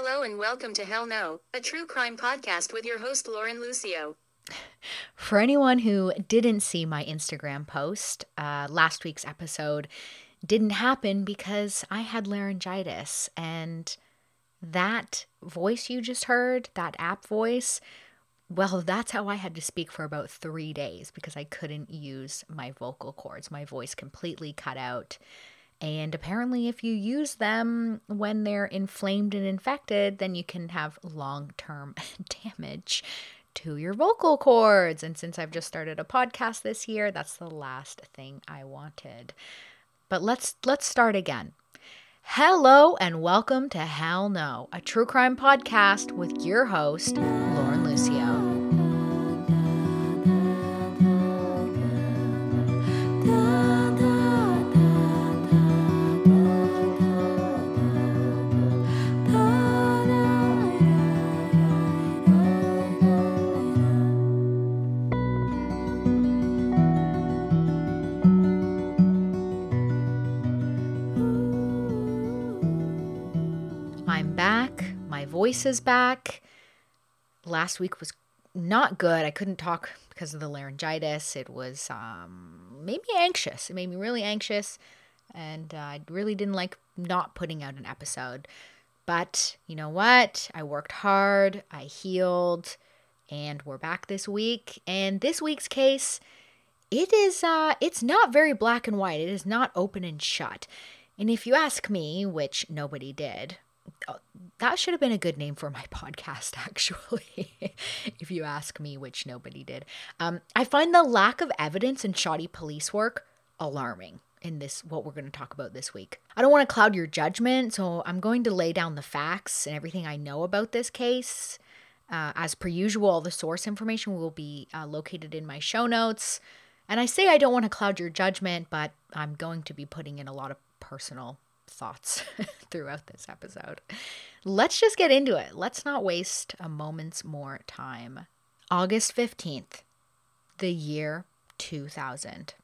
Hello and welcome to Hell No, a true crime podcast with your host Lauren Lucio. For anyone who didn't see my Instagram post, uh, last week's episode didn't happen because I had laryngitis. And that voice you just heard, that app voice, well, that's how I had to speak for about three days because I couldn't use my vocal cords. My voice completely cut out. And apparently, if you use them when they're inflamed and infected, then you can have long term damage to your vocal cords. And since I've just started a podcast this year, that's the last thing I wanted. But let's let's start again. Hello and welcome to Hell No, a true crime podcast with your host, Lauren Lucio. Voice is back. Last week was not good. I couldn't talk because of the laryngitis. It was um, made me anxious. It made me really anxious, and uh, I really didn't like not putting out an episode. But you know what? I worked hard. I healed, and we're back this week. And this week's case, it is uh, it's not very black and white. It is not open and shut. And if you ask me, which nobody did, that should have been a good name for my podcast, actually, if you ask me, which nobody did. Um, I find the lack of evidence and shoddy police work alarming in this, what we're going to talk about this week. I don't want to cloud your judgment, so I'm going to lay down the facts and everything I know about this case. Uh, as per usual, the source information will be uh, located in my show notes. And I say I don't want to cloud your judgment, but I'm going to be putting in a lot of personal thoughts throughout this episode. Let's just get into it. Let's not waste a moment's more time. August 15th, the year 2000.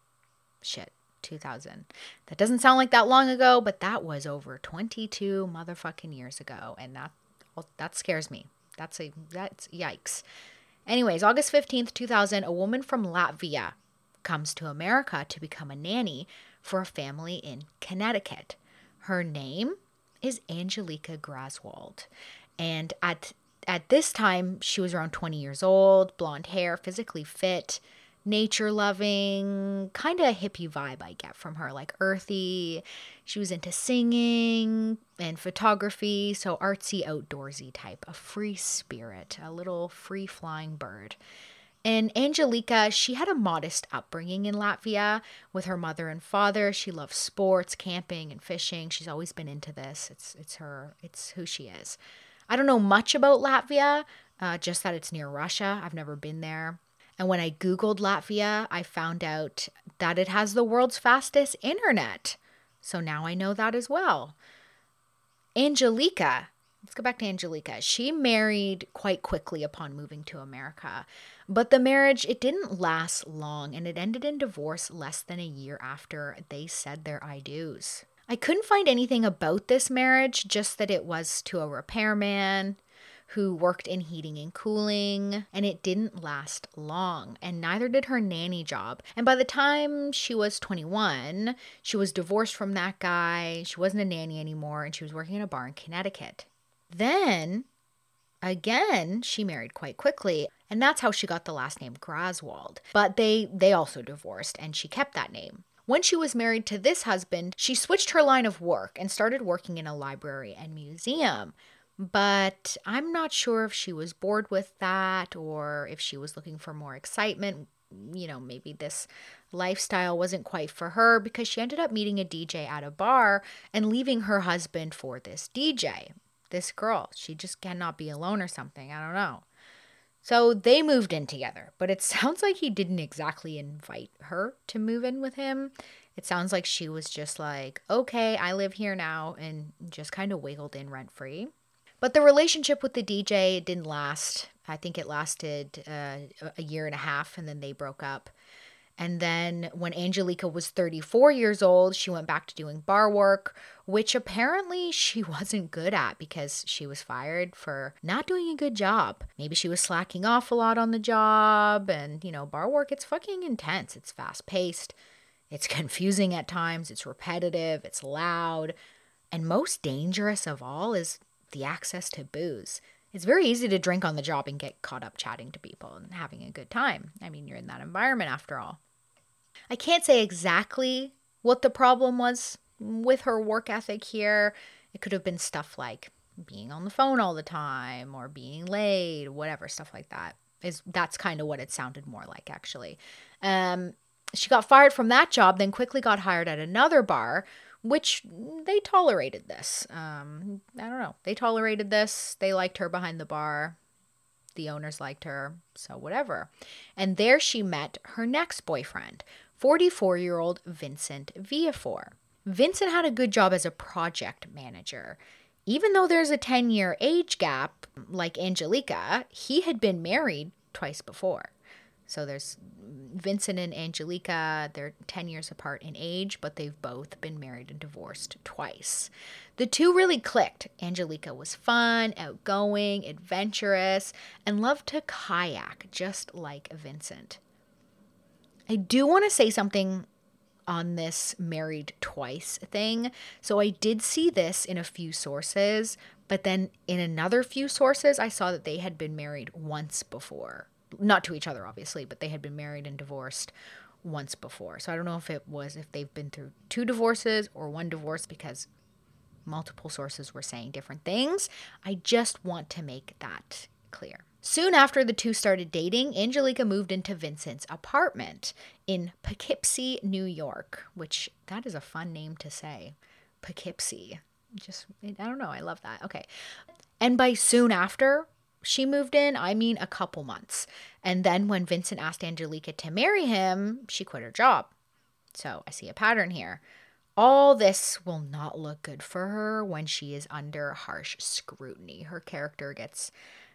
Shit, 2000. That doesn't sound like that long ago, but that was over 22 motherfucking years ago and that well, that scares me. That's a that's yikes. Anyways, August 15th, 2000, a woman from Latvia comes to America to become a nanny for a family in Connecticut. Her name is Angelika Graswald. And at at this time, she was around 20 years old, blonde hair, physically fit, nature loving, kind of hippie vibe I get from her, like earthy. She was into singing and photography, so artsy, outdoorsy type, a free spirit, a little free flying bird. And Angelika, she had a modest upbringing in Latvia with her mother and father. She loves sports, camping, and fishing. She's always been into this. It's it's her. It's who she is. I don't know much about Latvia, uh, just that it's near Russia. I've never been there. And when I Googled Latvia, I found out that it has the world's fastest internet. So now I know that as well. Angelika, let's go back to Angelika. She married quite quickly upon moving to America. But the marriage, it didn't last long and it ended in divorce less than a year after they said their I do's. I couldn't find anything about this marriage, just that it was to a repairman who worked in heating and cooling, and it didn't last long, and neither did her nanny job. And by the time she was 21, she was divorced from that guy, she wasn't a nanny anymore, and she was working in a bar in Connecticut. Then, again, she married quite quickly, and that's how she got the last name Graswald. But they they also divorced, and she kept that name. When she was married to this husband, she switched her line of work and started working in a library and museum. But I'm not sure if she was bored with that or if she was looking for more excitement. You know, maybe this lifestyle wasn't quite for her because she ended up meeting a DJ at a bar and leaving her husband for this DJ, this girl. She just cannot be alone or something. I don't know. So they moved in together, but it sounds like he didn't exactly invite her to move in with him. It sounds like she was just like, okay, I live here now, and just kind of wiggled in rent free. But the relationship with the DJ didn't last. I think it lasted uh, a year and a half, and then they broke up. And then when Angelika was 34 years old, she went back to doing bar work, which apparently she wasn't good at because she was fired for not doing a good job. Maybe she was slacking off a lot on the job. And, you know, bar work, it's fucking intense, it's fast paced, it's confusing at times, it's repetitive, it's loud. And most dangerous of all is the access to booze. It's very easy to drink on the job and get caught up chatting to people and having a good time. I mean, you're in that environment after all. I can't say exactly what the problem was with her work ethic here. It could have been stuff like being on the phone all the time or being late, whatever, stuff like that. Is that's kind of what it sounded more like actually. Um, she got fired from that job, then quickly got hired at another bar, which they tolerated this. Um, I don't know. They tolerated this. They liked her behind the bar. The owners liked her, so whatever. And there she met her next boyfriend, 44 year old Vincent Viafore. Vincent had a good job as a project manager. Even though there's a 10 year age gap, like Angelika, he had been married twice before. So there's Vincent and Angelika, they're 10 years apart in age, but they've both been married and divorced twice. The two really clicked. Angelika was fun, outgoing, adventurous, and loved to kayak, just like Vincent. I do want to say something on this married twice thing. So I did see this in a few sources, but then in another few sources, I saw that they had been married once before. Not to each other, obviously, but they had been married and divorced once before. So I don't know if it was if they've been through two divorces or one divorce because multiple sources were saying different things. I just want to make that clear. Soon after the two started dating, Angelika moved into Vincent's apartment in Poughkeepsie, New York, which that is a fun name to say. Poughkeepsie. Just, I don't know. I love that. Okay. And by soon after she moved in, I mean a couple months. And then when Vincent asked Angelika to marry him, she quit her job. So I see a pattern here. All this will not look good for her when she is under harsh scrutiny. Her character gets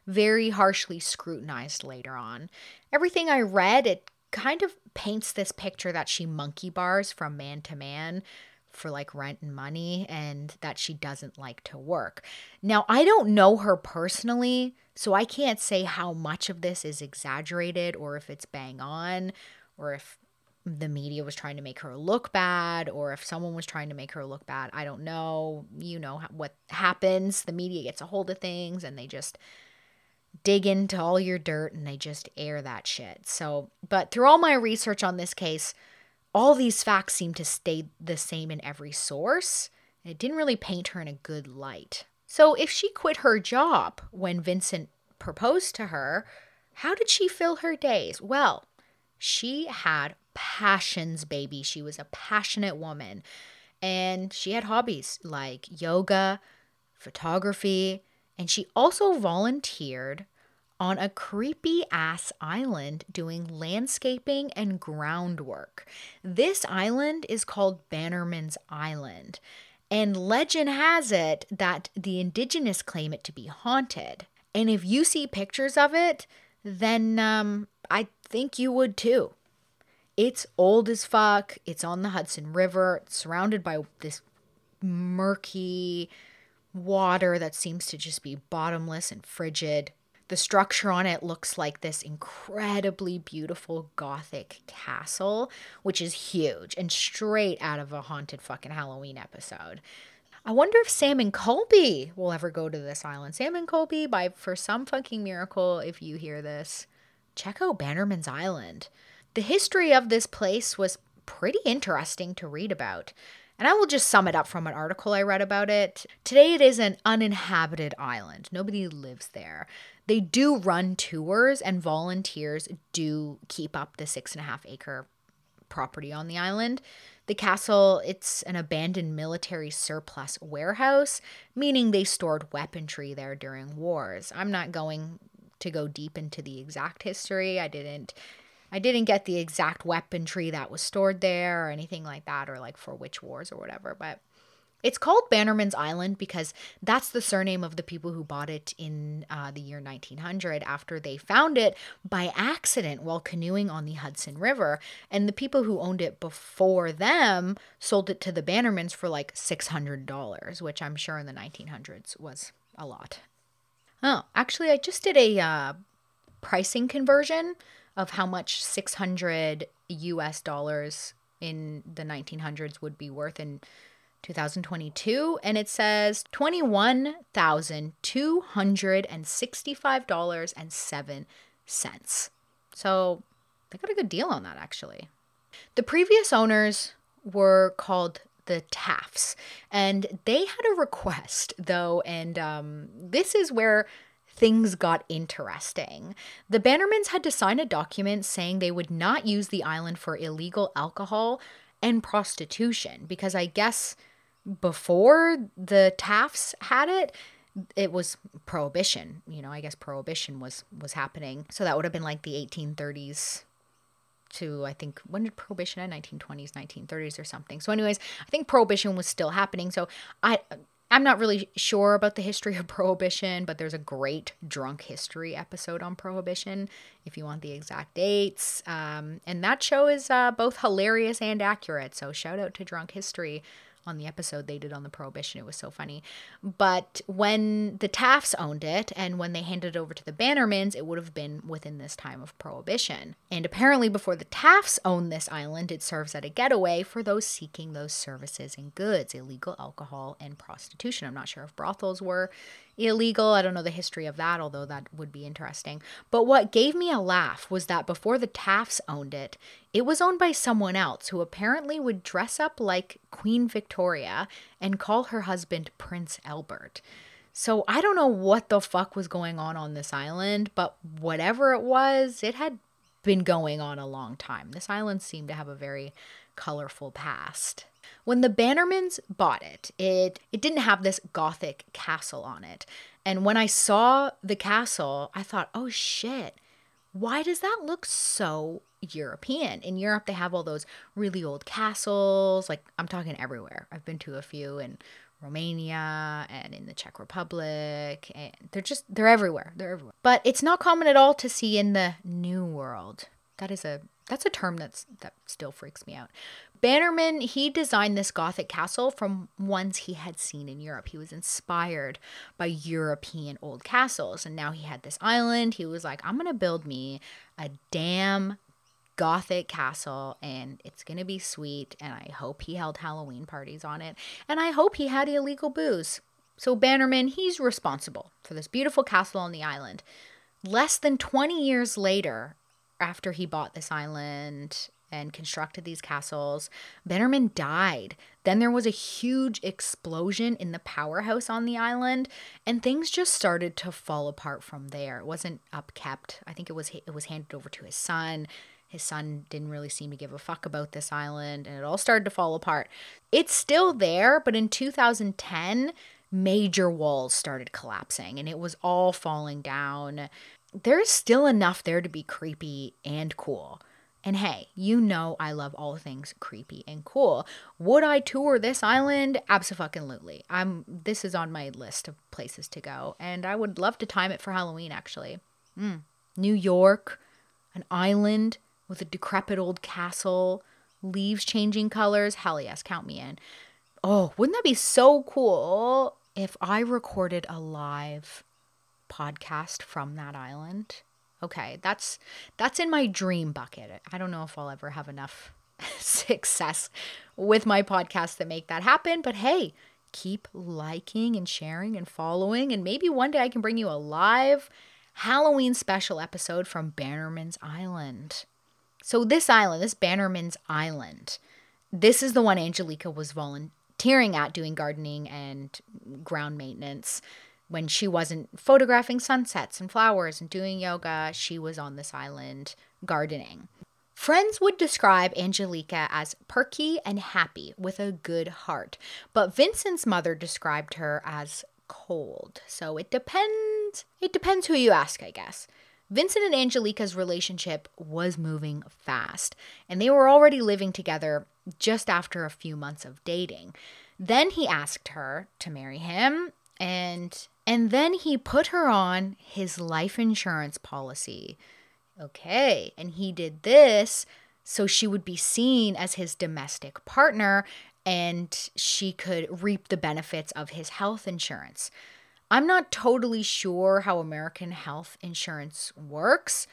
very harshly scrutinized later on. Everything I read, it kind of paints this picture that she monkey bars from man to man for like rent and money and that she doesn't like to work. Now, I don't know her personally, so I can't say how much of this is exaggerated or if it's bang on or if the media was trying to make her look bad or if someone was trying to make her look bad. I don't know. You know what happens. The media gets a hold of things and they just dig into all your dirt and they just air that shit. So, but through all my research on this case, all these facts seem to stay the same in every source. It didn't really paint her in a good light. So, if she quit her job when Vincent proposed to her, how did she fill her days? Well, she had passions, baby. She was a passionate woman. And she had hobbies like yoga, photography, and she also volunteered on a creepy ass island doing landscaping and groundwork. This island is called Bannerman's Island, and legend has it that the indigenous claim it to be haunted. And if you see pictures of it, then um, I think you would too. It's old as fuck. It's on the Hudson River, surrounded by this murky, water that seems to just be bottomless and frigid. The structure on it looks like this incredibly beautiful gothic castle, which is huge and straight out of a haunted fucking Halloween episode. I wonder if Sam and Colby will ever go to this island. Sam and Colby, by for some fucking miracle, if you hear this, check out Bannerman's Island. The history of this place was pretty interesting to read about. And I will just sum it up from an article I read about it. Today, it is an uninhabited island. Nobody lives there. They do run tours, and volunteers do keep up the six and a half acre property on the island. The castle, it's an abandoned military surplus warehouse, meaning they stored weaponry there during wars. I'm not going to go deep into the exact history. I didn't I didn't get the exact weaponry that was stored there or anything like that, or like for which wars or whatever. But It's called Bannerman's Island because that's the surname of the people who bought it in uh, the year 1900 after they found it by accident while canoeing on the Hudson River. And the people who owned it before them sold it to the Bannermans for like $600, which I'm sure in the 1900s was a lot. Oh, actually, I just did a uh, pricing conversion of how much 600 US dollars in the 1900s would be worth in 2022 and it says $21,265.07. So they got a good deal on that actually. The previous owners were called the Tafts and they had a request though and um, this is where things got interesting. The Bannermans had to sign a document saying they would not use the island for illegal alcohol and prostitution because I guess before the Tafts had it, it was prohibition. You know, I guess prohibition was was happening. So that would have been like the 1830s to I think when did prohibition end? 1920s, 1930s or something. So anyways, I think prohibition was still happening. So I I'm not really sure about the history of Prohibition, but there's a great drunk history episode on Prohibition if you want the exact dates. Um, and that show is uh, both hilarious and accurate. So shout out to Drunk History on the episode they did on the prohibition. It was so funny. But when the Tafts owned it and when they handed it over to the Bannermans, it would have been within this time of prohibition. And apparently, before the Tafts owned this island, it serves as a getaway for those seeking those services and goods, illegal alcohol and prostitution. I'm not sure if brothels were illegal. I don't know the history of that, although that would be interesting. But what gave me a laugh was that before the Tafts owned it, it was owned by someone else who apparently would dress up like Queen Victoria and call her husband Prince Albert. So I don't know what the fuck was going on on this island, but whatever it was, it had been going on a long time. This island seemed to have a very colorful past. When the Bannermans bought it, it it didn't have this gothic castle on it. And when I saw the castle, I thought, "Oh shit. Why does that look so European. In Europe, they have all those really old castles. Like, I'm talking everywhere. I've been to a few in Romania and in the Czech Republic. And they're just, they're everywhere. They're everywhere. But it's not common at all to see in the New World. That is a, that's a term that's, that still freaks me out. Bannerman, he designed this Gothic castle from ones he had seen in Europe. He was inspired by European old castles. And now he had this island. He was like, I'm going to build me a damn gothic castle and it's going to be sweet and I hope he held Halloween parties on it and I hope he had illegal booze. So Bannerman, he's responsible for this beautiful castle on the island. Less than 20 years later, after he bought this island and constructed these castles, Bannerman died. Then there was a huge explosion in the powerhouse on the island, and things just started to fall apart from there. It wasn't upkept. I think it was it was handed over to his son. His son didn't really seem to give a fuck about this island, and it all started to fall apart. It's still there, but in 2010, major walls started collapsing and it was all falling down. There's still enough there to be creepy and cool. And hey, you know I love all things creepy and cool. Would I tour this island? Absolutely. I'm this is on my list of places to go and I would love to time it for Halloween actually. Mm. New York, an island with a decrepit old castle, leaves changing colors. Hell yes, count me in. Oh, wouldn't that be so cool if I recorded a live podcast from that island? Okay, that's that's in my dream bucket. I don't know if I'll ever have enough success with my podcast that make that happen, but hey, keep liking and sharing and following and maybe one day I can bring you a live Halloween special episode from Bannerman's Island. So, this island, this Bannerman's Island, this is the one Angelika was volunteering at doing gardening and ground maintenance. When she wasn't photographing sunsets and flowers and doing yoga, she was on this island gardening. Friends would describe Angelika as perky and happy with a good heart, but Vincent's mother described her as cold. So it depends. It depends who you ask, I guess. Vincent and Angelika's relationship was moving fast, and they were already living together just after a few months of dating. Then he asked her to marry him and and then he put her on his life insurance policy. Okay, and he did this so she would be seen as his domestic partner and she could reap the benefits of his health insurance. I'm not totally sure how American health insurance works,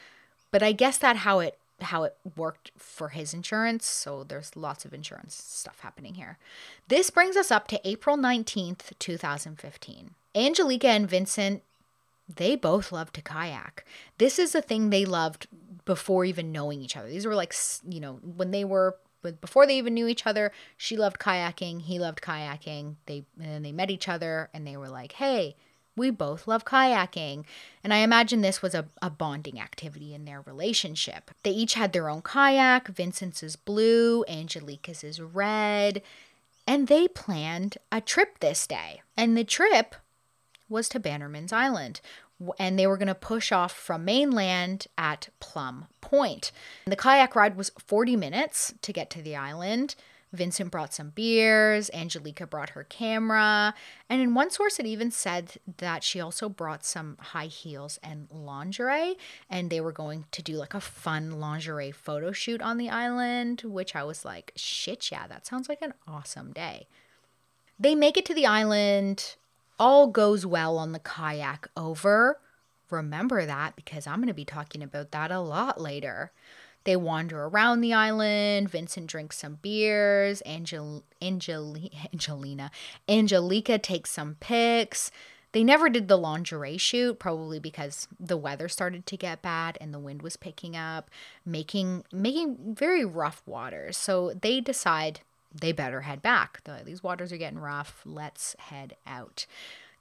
but I guess that how it how it worked for his insurance. So there's lots of insurance stuff happening here. This brings us up to April 19th, 2015. Angelika and Vincent, they both loved to kayak. This is a thing they loved before even knowing each other. These were like, you know, when they were before they even knew each other, she loved kayaking, he loved kayaking. They and then they met each other and they were like, "Hey, we both love kayaking. And I imagine this was a, a bonding activity in their relationship. They each had their own kayak. Vincent's is blue, Angelika's is red. And they planned a trip this day. And the trip was to Bannerman's Island. And they were going to push off from mainland at Plum Point. The kayak ride was 40 minutes to get to the island. Vincent brought some beers, Angelika brought her camera, and in one source it even said that she also brought some high heels and lingerie, and they were going to do like a fun lingerie photo shoot on the island, which I was like, shit, yeah, that sounds like an awesome day. They make it to the island, all goes well on the kayak over. Remember that because I'm going to be talking about that a lot later. They wander around the island. Vincent drinks some beers. Angel, Angel, Angelina, Angelika takes some pics. They never did the lingerie shoot, probably because the weather started to get bad and the wind was picking up, making making very rough waters. So they decide they better head back. The, these waters are getting rough. Let's head out.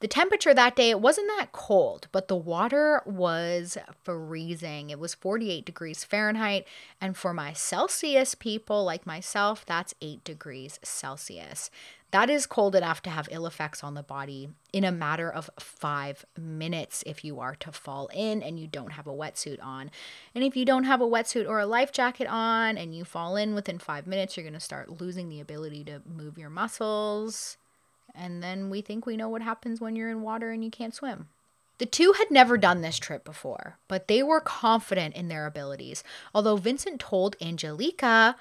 The temperature that day, it wasn't that cold, but the water was freezing. It was 48 degrees Fahrenheit. And for my Celsius people like myself, that's 8 degrees Celsius. That is cold enough to have ill effects on the body in a matter of five minutes if you are to fall in and you don't have a wetsuit on. And if you don't have a wetsuit or a life jacket on and you fall in within five minutes, you're going to start losing the ability to move your muscles and then we think we know what happens when you're in water and you can't swim. The two had never done this trip before, but they were confident in their abilities. Although Vincent told Angelika,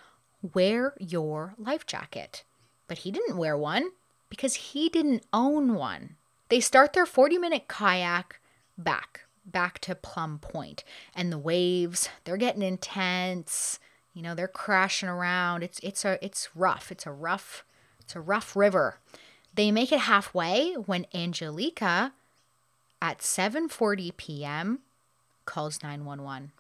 wear your life jacket. But he didn't wear one because he didn't own one. They start their 40 minute kayak back, back to Plum Point, and the waves, they're getting intense. You know, they're crashing around. It's it's a it's rough. It's a rough it's a rough river. They make it halfway when Angelika at 7:40 p.m. calls 911.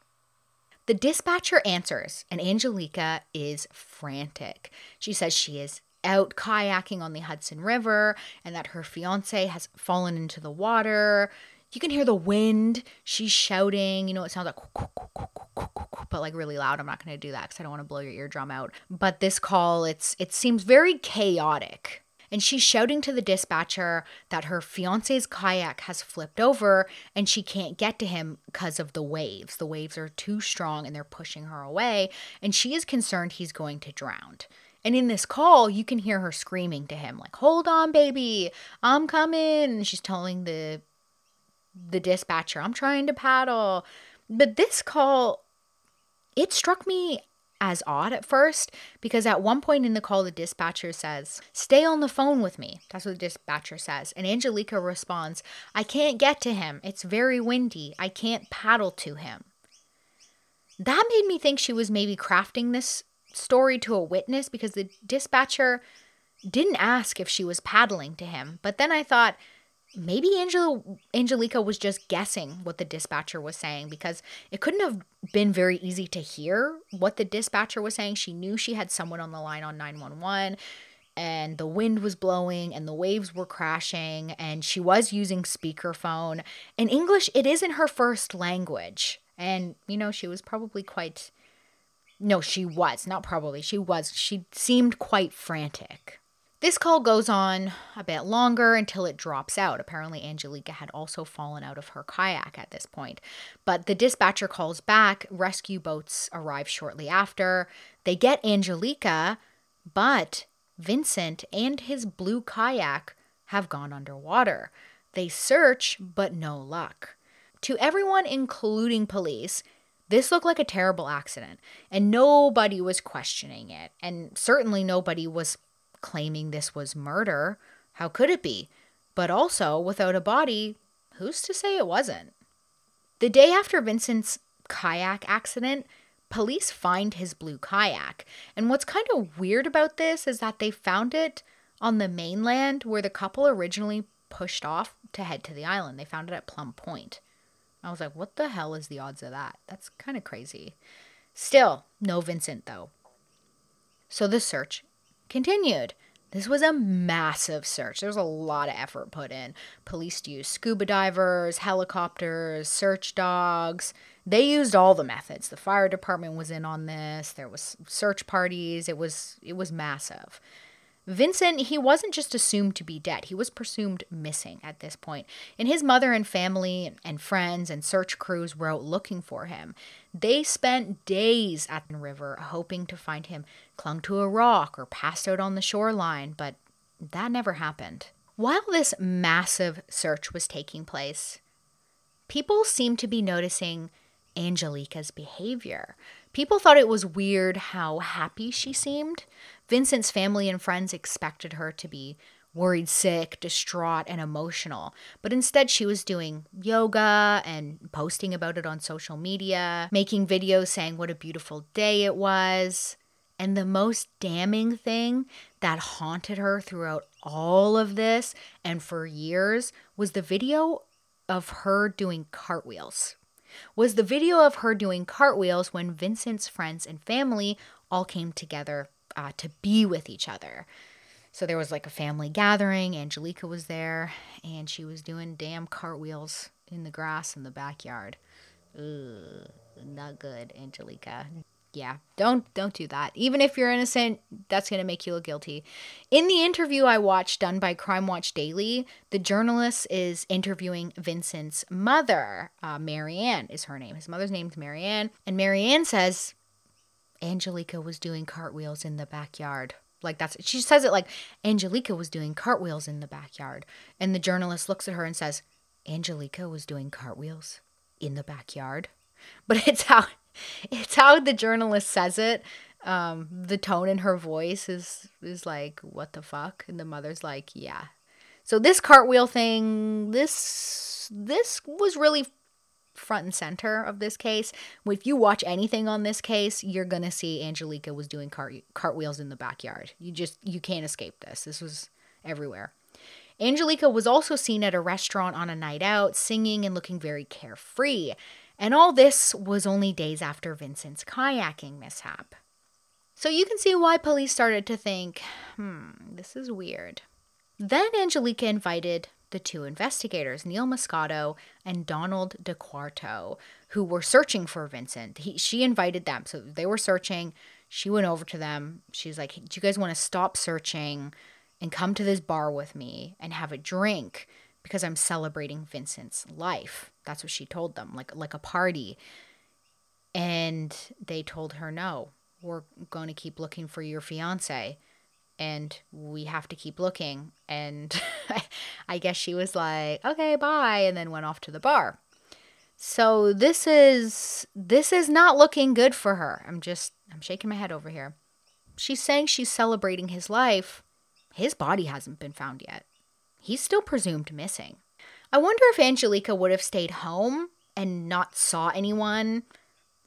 The dispatcher answers and Angelika is frantic. She says she is out kayaking on the Hudson River and that her fiance has fallen into the water. You can hear the wind. She's shouting. You know, it sounds like, but like really loud. I'm not going to do that because I don't want to blow your eardrum out. But this call, it's it seems very chaotic and she's shouting to the dispatcher that her fiance's kayak has flipped over and she can't get to him because of the waves. The waves are too strong and they're pushing her away, and she is concerned he's going to drown. And in this call, you can hear her screaming to him, like, Hold on, baby, I'm coming. And she's telling the the dispatcher, I'm trying to paddle. But this call, it struck me as odd at first because at one point in the call, the dispatcher says, Stay on the phone with me. That's what the dispatcher says. And Angelika responds, I can't get to him. It's very windy. I can't paddle to him. That made me think she was maybe crafting this story to a witness because the dispatcher didn't ask if she was paddling to him. But then I thought, maybe Angel Angelika was just guessing what the dispatcher was saying because it couldn't have been very easy to hear what the dispatcher was saying. She knew she had someone on the line on 911 and the wind was blowing and the waves were crashing and she was using speakerphone. In English, it isn't her first language. And you know, she was probably quite no, she was, not probably. She was. She seemed quite frantic. This call goes on a bit longer until it drops out. Apparently, Angelika had also fallen out of her kayak at this point. But the dispatcher calls back. Rescue boats arrive shortly after. They get Angelika, but Vincent and his blue kayak have gone underwater. They search, but no luck. To everyone, including police, this looked like a terrible accident, and nobody was questioning it. And certainly nobody was claiming this was murder. How could it be? But also, without a body, who's to say it wasn't? The day after Vincent's kayak accident, police find his blue kayak. And what's kind of weird about this is that they found it on the mainland where the couple originally pushed off to head to the island. They found it at Plum Point. I was like, what the hell is the odds of that? That's kind of crazy. Still, no Vincent though. So the search continued. This was a massive search. There was a lot of effort put in. Police used scuba divers, helicopters, search dogs. They used all the methods. The fire department was in on this. There was search parties. It was it was massive. Vincent, he wasn't just assumed to be dead. He was presumed missing at this point. And his mother and family and friends and search crews were out looking for him. They spent days at the river hoping to find him clung to a rock or passed out on the shoreline, but that never happened. While this massive search was taking place, people seemed to be noticing Angelika's behavior. People thought it was weird how happy she seemed. Vincent's family and friends expected her to be worried sick, distraught, and emotional. But instead, she was doing yoga and posting about it on social media, making videos saying what a beautiful day it was. And the most damning thing that haunted her throughout all of this and for years was the video of her doing cartwheels. Was the video of her doing cartwheels when Vincent's friends and family all came together uh, to be with each other. So there was like a family gathering. Angelika was there, and she was doing damn cartwheels in the grass in the backyard. Ugh, not good, Angelika. Yeah, don't don't do that. Even if you're innocent, that's gonna make you look guilty. In the interview I watched done by Crime Watch Daily, the journalist is interviewing Vincent's mother. Uh, Marianne is her name. His mother's name's Marianne, and Marianne says Angelika was doing cartwheels in the backyard. Like that's she says it like Angelika was doing cartwheels in the backyard. And the journalist looks at her and says, Angelika was doing cartwheels in the backyard. But it's how it's how the journalist says it. Um, the tone in her voice is is like, what the fuck? And the mother's like, yeah. So this cartwheel thing, this this was really front and center of this case. If you watch anything on this case, you're gonna see Angelika was doing cart- cartwheels in the backyard. You just you can't escape this. This was everywhere. Angelika was also seen at a restaurant on a night out, singing and looking very carefree. And all this was only days after Vincent's kayaking mishap. So you can see why police started to think, hmm, this is weird. Then Angelika invited the two investigators, Neil Moscato and Donald DeQuarto, who were searching for Vincent. He, she invited them. So they were searching. She went over to them. She's like, Do you guys want to stop searching and come to this bar with me and have a drink? Because I'm celebrating Vincent's life. That's what she told them, like like a party. And they told her, No, we're going to keep looking for your fiance and we have to keep looking. And I guess she was like, okay, bye, and then went off to the bar. So this is this is not looking good for her. I'm just I'm shaking my head over here. She's saying she's celebrating his life. His body hasn't been found yet. He's still presumed missing. I wonder if Angelika would have stayed home and not saw anyone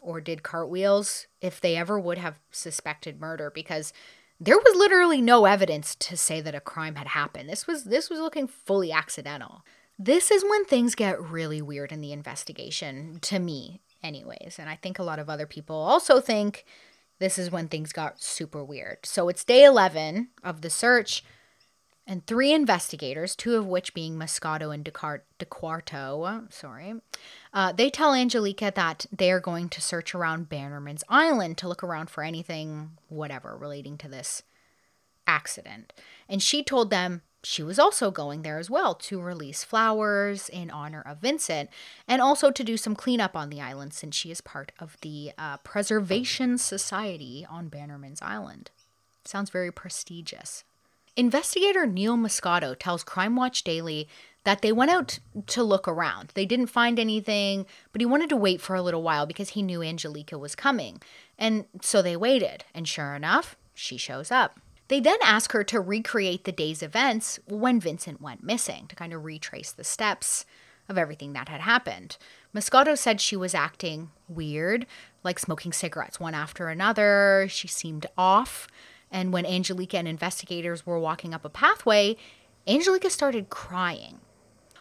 or did cartwheels if they ever would have suspected murder because there was literally no evidence to say that a crime had happened. This was this was looking fully accidental. This is when things get really weird in the investigation to me anyways, and I think a lot of other people also think this is when things got super weird. So it's day 11 of the search and three investigators, two of which being Moscato and DeQuarto, sorry, uh, they tell Angelika that they are going to search around Bannerman's Island to look around for anything, whatever, relating to this accident. And she told them she was also going there as well to release flowers in honor of Vincent and also to do some cleanup on the island since she is part of the uh, Preservation Society on Bannerman's Island. Sounds very prestigious. Investigator Neil Moscato tells Crime Watch Daily that they went out to look around. They didn't find anything, but he wanted to wait for a little while because he knew Angelika was coming. And so they waited, and sure enough, she shows up. They then ask her to recreate the day's events when Vincent went missing, to kind of retrace the steps of everything that had happened. Moscato said she was acting weird, like smoking cigarettes one after another. She seemed off. And when Angelika and investigators were walking up a pathway, Angelika started crying.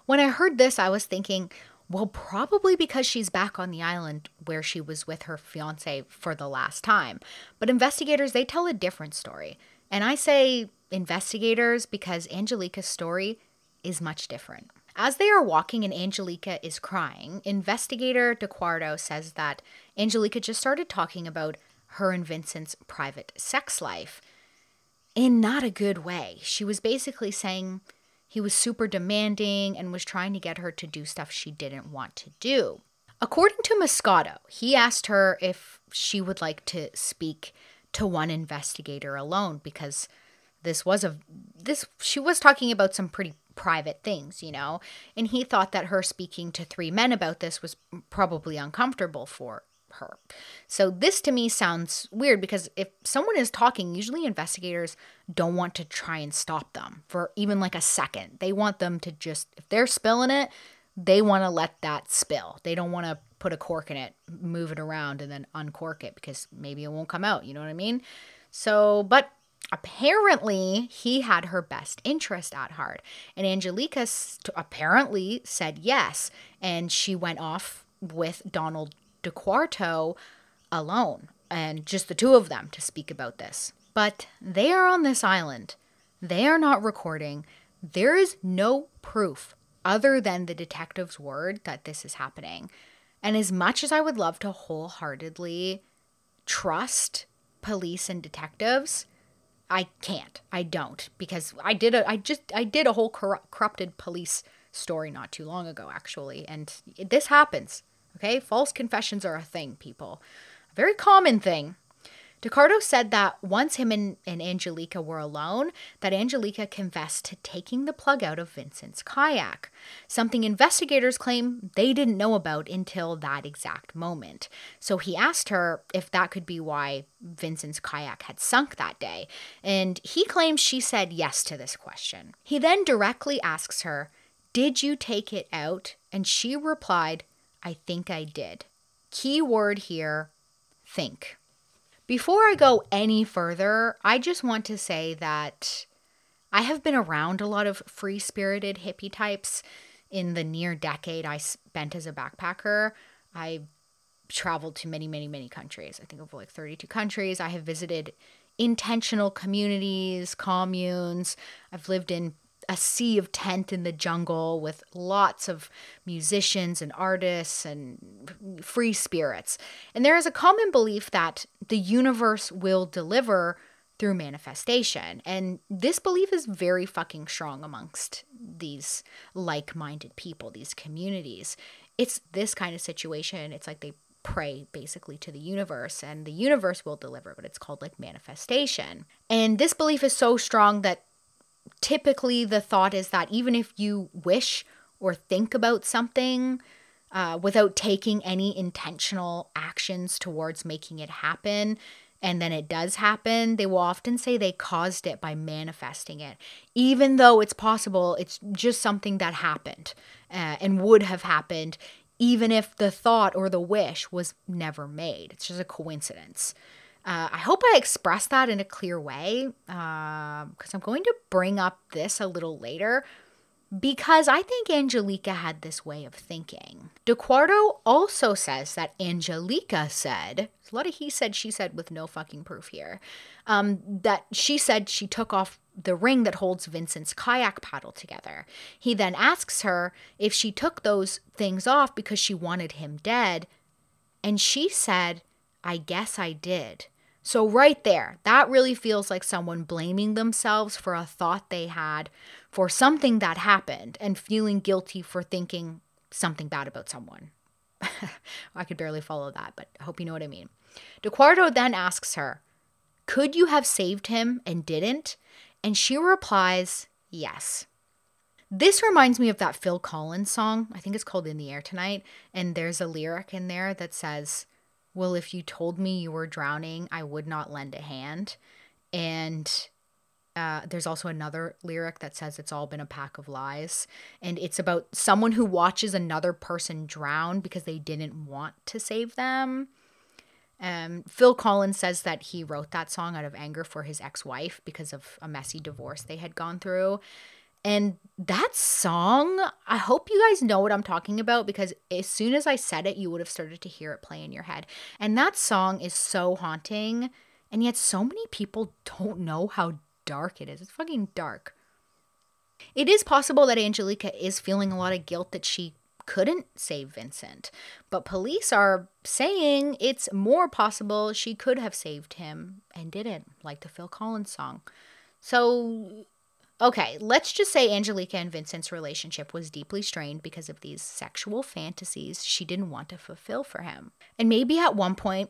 When I heard this, I was thinking, well, probably because she's back on the island where she was with her fiance for the last time. But investigators, they tell a different story. And I say investigators because Angelika's story is much different. As they are walking and Angelika is crying, investigator DeQuarto says that Angelika just started talking about her and Vincent's private sex life in not a good way. She was basically saying he was super demanding and was trying to get her to do stuff she didn't want to do. According to Moscato, he asked her if she would like to speak to one investigator alone because this was a this she was talking about some pretty private things, you know, and he thought that her speaking to three men about this was probably uncomfortable for her. So this to me sounds weird because if someone is talking, usually investigators don't want to try and stop them for even like a second. They want them to just if they're spilling it, they want to let that spill. They don't want to put a cork in it, move it around and then uncork it because maybe it won't come out, you know what I mean? So, but apparently he had her best interest at heart and angelika st- apparently said yes and she went off with donald DeQuarto alone and just the two of them to speak about this. But they are on this island. They are not recording. There is no proof other than the detective's word that this is happening. And as much as I would love to wholeheartedly trust police and detectives, I can't. I don't because I did a I just I did a whole corrupted police story not too long ago actually and this happens. Okay, false confessions are a thing, people. A very common thing. DeQuarto said that once him and, and Angelika were alone, that Angelika confessed to taking the plug out of Vincent's kayak, something investigators claim they didn't know about until that exact moment. So he asked her if that could be why Vincent's kayak had sunk that day, and he claims she said yes to this question. He then directly asks her, Did you take it out? And she replied, I think I did. Key word here think. Before I go any further, I just want to say that I have been around a lot of free spirited hippie types in the near decade I spent as a backpacker. I traveled to many, many, many countries. I think over like 32 countries. I have visited intentional communities, communes. I've lived in a sea of tent in the jungle with lots of musicians and artists and free spirits. And there is a common belief that the universe will deliver through manifestation. And this belief is very fucking strong amongst these like minded people, these communities. It's this kind of situation. It's like they pray basically to the universe and the universe will deliver, but it's called like manifestation. And this belief is so strong that typically the thought is that even if you wish or think about something uh, without taking any intentional actions towards making it happen, and then it does happen, they will often say they caused it by manifesting it. Even though it's possible, it's just something that happened uh, and would have happened, even if the thought or the wish was never made. It's just a coincidence. Uh, I hope I expressed that in a clear way because uh, I'm going to bring up this a little later because I think Angelika had this way of thinking. DeQuarto also says that Angelika said, a lot of he said, she said with no fucking proof here, um, that she said she took off the ring that holds Vincent's kayak paddle together. He then asks her if she took those things off because she wanted him dead. And she said, I guess I did. So, right there, that really feels like someone blaming themselves for a thought they had for something that happened and feeling guilty for thinking something bad about someone. I could barely follow that, but I hope you know what I mean. DeQuarto then asks her, Could you have saved him and didn't? And she replies, Yes. This reminds me of that Phil Collins song. I think it's called In the Air Tonight. And there's a lyric in there that says, Well, if you told me you were drowning, I would not lend a hand. And uh, there's also another lyric that says it's all been a pack of lies. And it's about someone who watches another person drown because they didn't want to save them. Um, Phil Collins says that he wrote that song out of anger for his ex wife because of a messy divorce they had gone through. And that song, I hope you guys know what I'm talking about because as soon as I said it, you would have started to hear it play in your head. And that song is so haunting. And yet, so many people don't know how dark it is. It's fucking dark. It is possible that Angelika is feeling a lot of guilt that she couldn't save Vincent, but police are saying it's more possible she could have saved him and didn't, like the Phil Collins song. So, okay, let's just say Angelika and Vincent's relationship was deeply strained because of these sexual fantasies she didn't want to fulfill for him. And maybe at one point,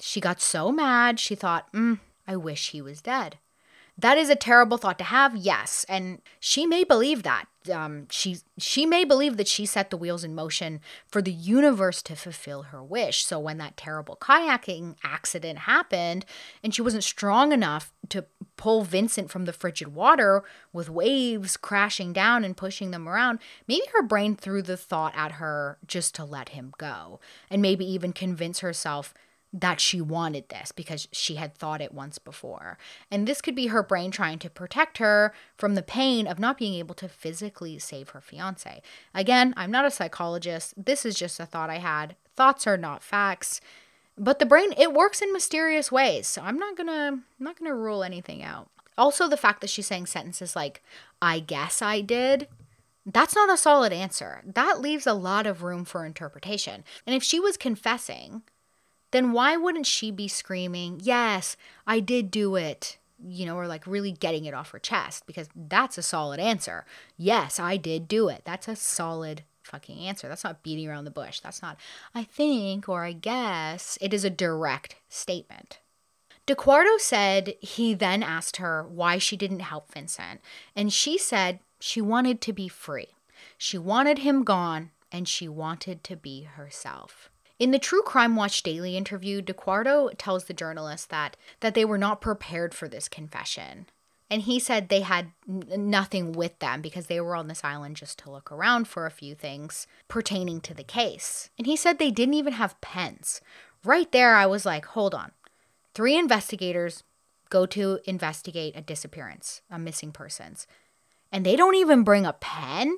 she got so mad she thought, mm, I wish he was dead. That is a terrible thought to have, yes, and she may believe that. Um, she she may believe that she set the wheels in motion for the universe to fulfill her wish. So when that terrible kayaking accident happened, and she wasn't strong enough to pull Vincent from the frigid water with waves crashing down and pushing them around, maybe her brain threw the thought at her just to let him go, and maybe even convince herself that she wanted this because she had thought it once before. And this could be her brain trying to protect her from the pain of not being able to physically save her fiance. Again, I'm not a psychologist. This is just a thought I had. Thoughts are not facts. But the brain it works in mysterious ways. So I'm not going to I'm not going to rule anything out. Also the fact that she's saying sentences like I guess I did that's not a solid answer. That leaves a lot of room for interpretation. And if she was confessing, then why wouldn't she be screaming, Yes, I did do it? You know, or like really getting it off her chest because that's a solid answer. Yes, I did do it. That's a solid fucking answer. That's not beating around the bush. That's not, I think or I guess. It is a direct statement. DeQuarto said he then asked her why she didn't help Vincent, and she said she wanted to be free. She wanted him gone, and she wanted to be herself. In the True Crime Watch Daily interview, DeQuarto tells the journalist that that they were not prepared for this confession. And he said they had n- nothing with them because they were on this island just to look around for a few things pertaining to the case. And he said they didn't even have pens. Right there, I was like, hold on. Three investigators go to investigate a disappearance, a missing persons, and they don't even bring a pen?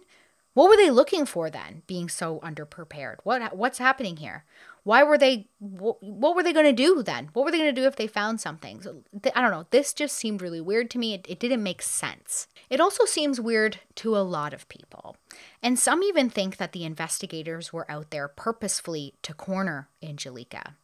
What were they looking for then, being so underprepared? What what's happening here? Why were they what, were they going to do then? What were they going to do if they found something? So, th- I don't know. This just seemed really weird to me. It, it didn't make sense. It also seems weird to a lot of people. And some even think that the investigators were out there purposefully to corner Angelika.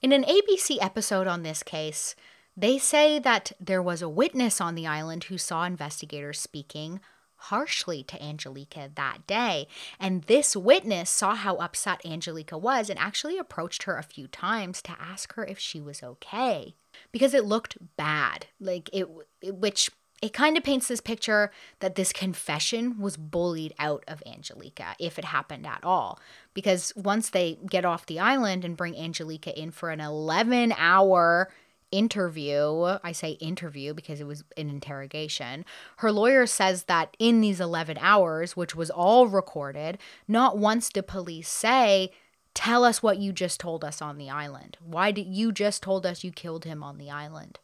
In an ABC episode on this case, they say that there was a witness on the island who saw investigators speaking harshly to Angelika that day. And this witness saw how upset Angelika was and actually approached her a few times to ask her if she was okay because it looked bad. Like it, it which it kind of paints this picture that this confession was bullied out of Angelika, if it happened at all. Because once they get off the island and bring Angelika in for an 11 hour interview, I say interview because it was an interrogation, her lawyer says that in these 11 hours, which was all recorded, not once did police say, Tell us what you just told us on the island. Why did you just told us you killed him on the island?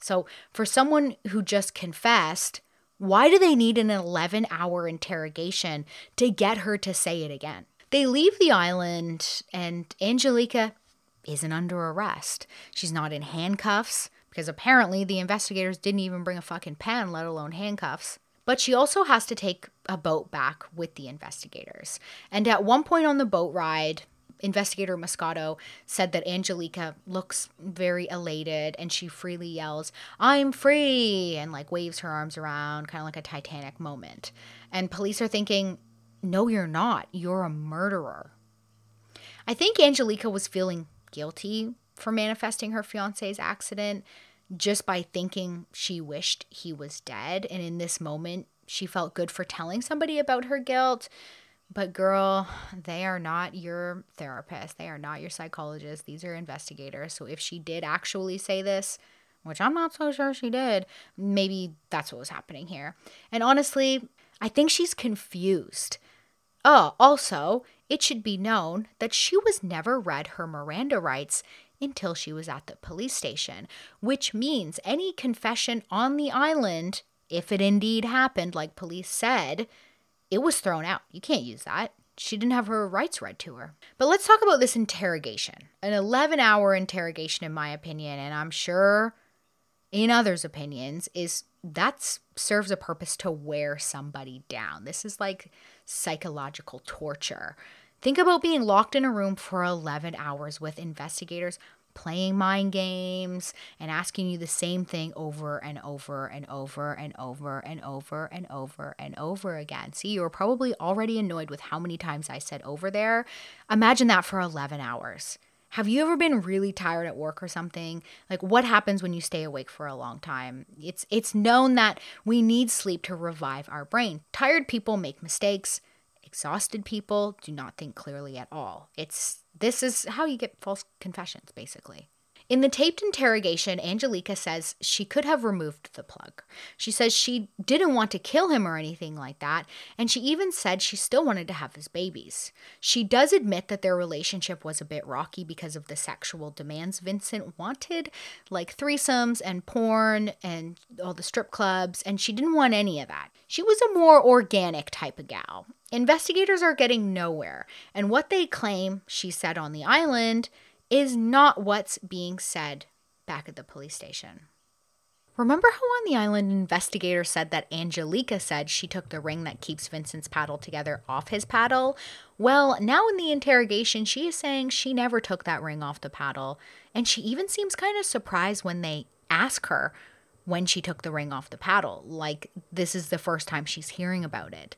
So, for someone who just confessed, why do they need an 11 hour interrogation to get her to say it again? They leave the island, and Angelika isn't under arrest. She's not in handcuffs because apparently the investigators didn't even bring a fucking pen, let alone handcuffs. But she also has to take a boat back with the investigators. And at one point on the boat ride, investigator Moscato said that Angelika looks very elated and she freely yells, I'm free, and like waves her arms around, kind of like a Titanic moment. And police are thinking, no, you're not. You're a murderer. I think Angelika was feeling guilty for manifesting her fiance's accident. just by thinking she wished he was dead. And in this moment, she felt good for telling somebody about her guilt. But, girl, they are not your therapist. They are not your psychologist. These are investigators. So, if she did actually say this, which I'm not so sure she did, maybe that's what was happening here. And honestly, I think she's confused. Oh, also, it should be known that she was never read her Miranda rights until she was at the police station, which means any confession on the island, if it indeed happened, like police said, it was thrown out. You can't use that. She didn't have her rights read to her. But let's talk about this interrogation. An 11 hour interrogation, in my opinion, and I'm sure in others' opinions, is that serves a purpose to wear somebody down. This is like psychological torture. Think about being locked in a room for 11 hours with investigators playing mind games and asking you the same thing over and over and over and over and over and over and over again. See, you were probably already annoyed with how many times I said over there. Imagine that for 11 hours. Have you ever been really tired at work or something? Like what happens when you stay awake for a long time? It's it's known that we need sleep to revive our brain. Tired people make mistakes. Exhausted people do not think clearly at all. It's this is how you get false confessions basically. In the taped interrogation, Angelika says she could have removed the plug. She says she didn't want to kill him or anything like that, and she even said she still wanted to have his babies. She does admit that their relationship was a bit rocky because of the sexual demands Vincent wanted, like threesomes and porn and all the strip clubs, and she didn't want any of that. She was a more organic type of gal. Investigators are getting nowhere, and what they claim she said on the island is not what's being said back at the police station. Remember how on the island investigator said that Angelika said she took the ring that keeps Vincent's paddle together off his paddle? Well, now in the interrogation, she is saying she never took that ring off the paddle, and she even seems kind of surprised when they ask her when she took the ring off the paddle, like this is the first time she's hearing about it.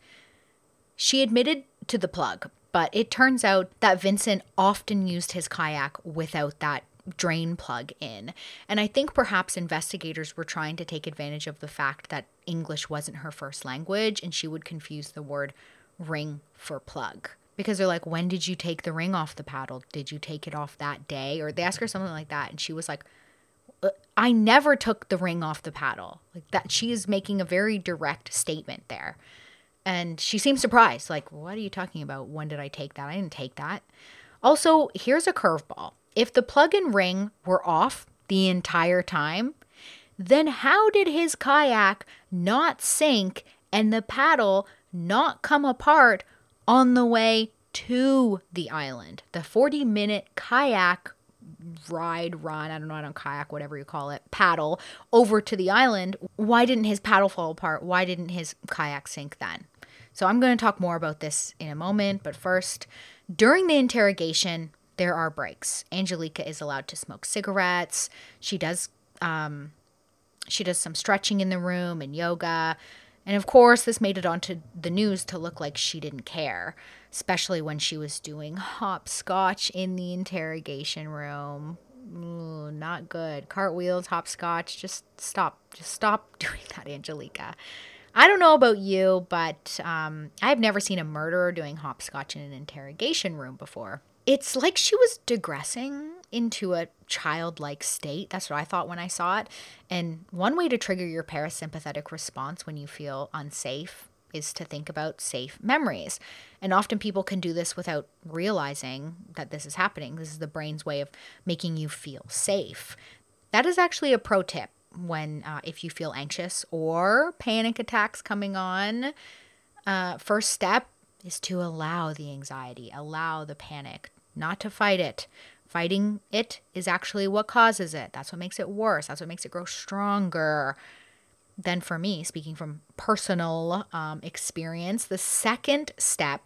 She admitted to the plug, but it turns out that Vincent often used his kayak without that drain plug in. And I think perhaps investigators were trying to take advantage of the fact that English wasn't her first language and she would confuse the word ring for plug. Because they're like, when did you take the ring off the paddle? Did you take it off that day? Or they ask her something like that. And she was like, uh, I never took the ring off the paddle. Like that, she is making a very direct statement there. And she seems surprised, like, what are you talking about? When did I take that? I didn't take that. Also, here's a curveball. If the plug and ring were off the entire time, then how did his kayak not sink and the paddle not come apart on the way to the island? The 40 minute kayak ride, run, I don't know, I don't kayak, whatever you call it, paddle over to the island. Why didn't his paddle fall apart? Why didn't his kayak sink then? So I'm going to talk more about this in a moment, but first, during the interrogation, there are breaks. Angelika is allowed to smoke cigarettes. She does um, she does some stretching in the room and yoga. And of course, this made it onto the news to look like she didn't care, especially when she was doing hopscotch in the interrogation room. Ooh, not good. Cartwheels, hopscotch. Just stop. Just stop doing that, Angelika. I don't know about you, but um, I've never seen a murderer doing hopscotch in an interrogation room before. It's like she was digressing into a childlike state. That's what I thought when I saw it. And one way to trigger your parasympathetic response when you feel unsafe is to think about safe memories. And often people can do this without realizing that this is happening. This is the brain's way of making you feel safe. That is actually a pro tip when uh, if you feel anxious or panic attacks coming on uh, first step is to allow the anxiety allow the panic not to fight it. Fighting it is actually what causes it. That's what makes it worse. That's what makes it grow stronger. Then for me speaking from personal um, experience the second step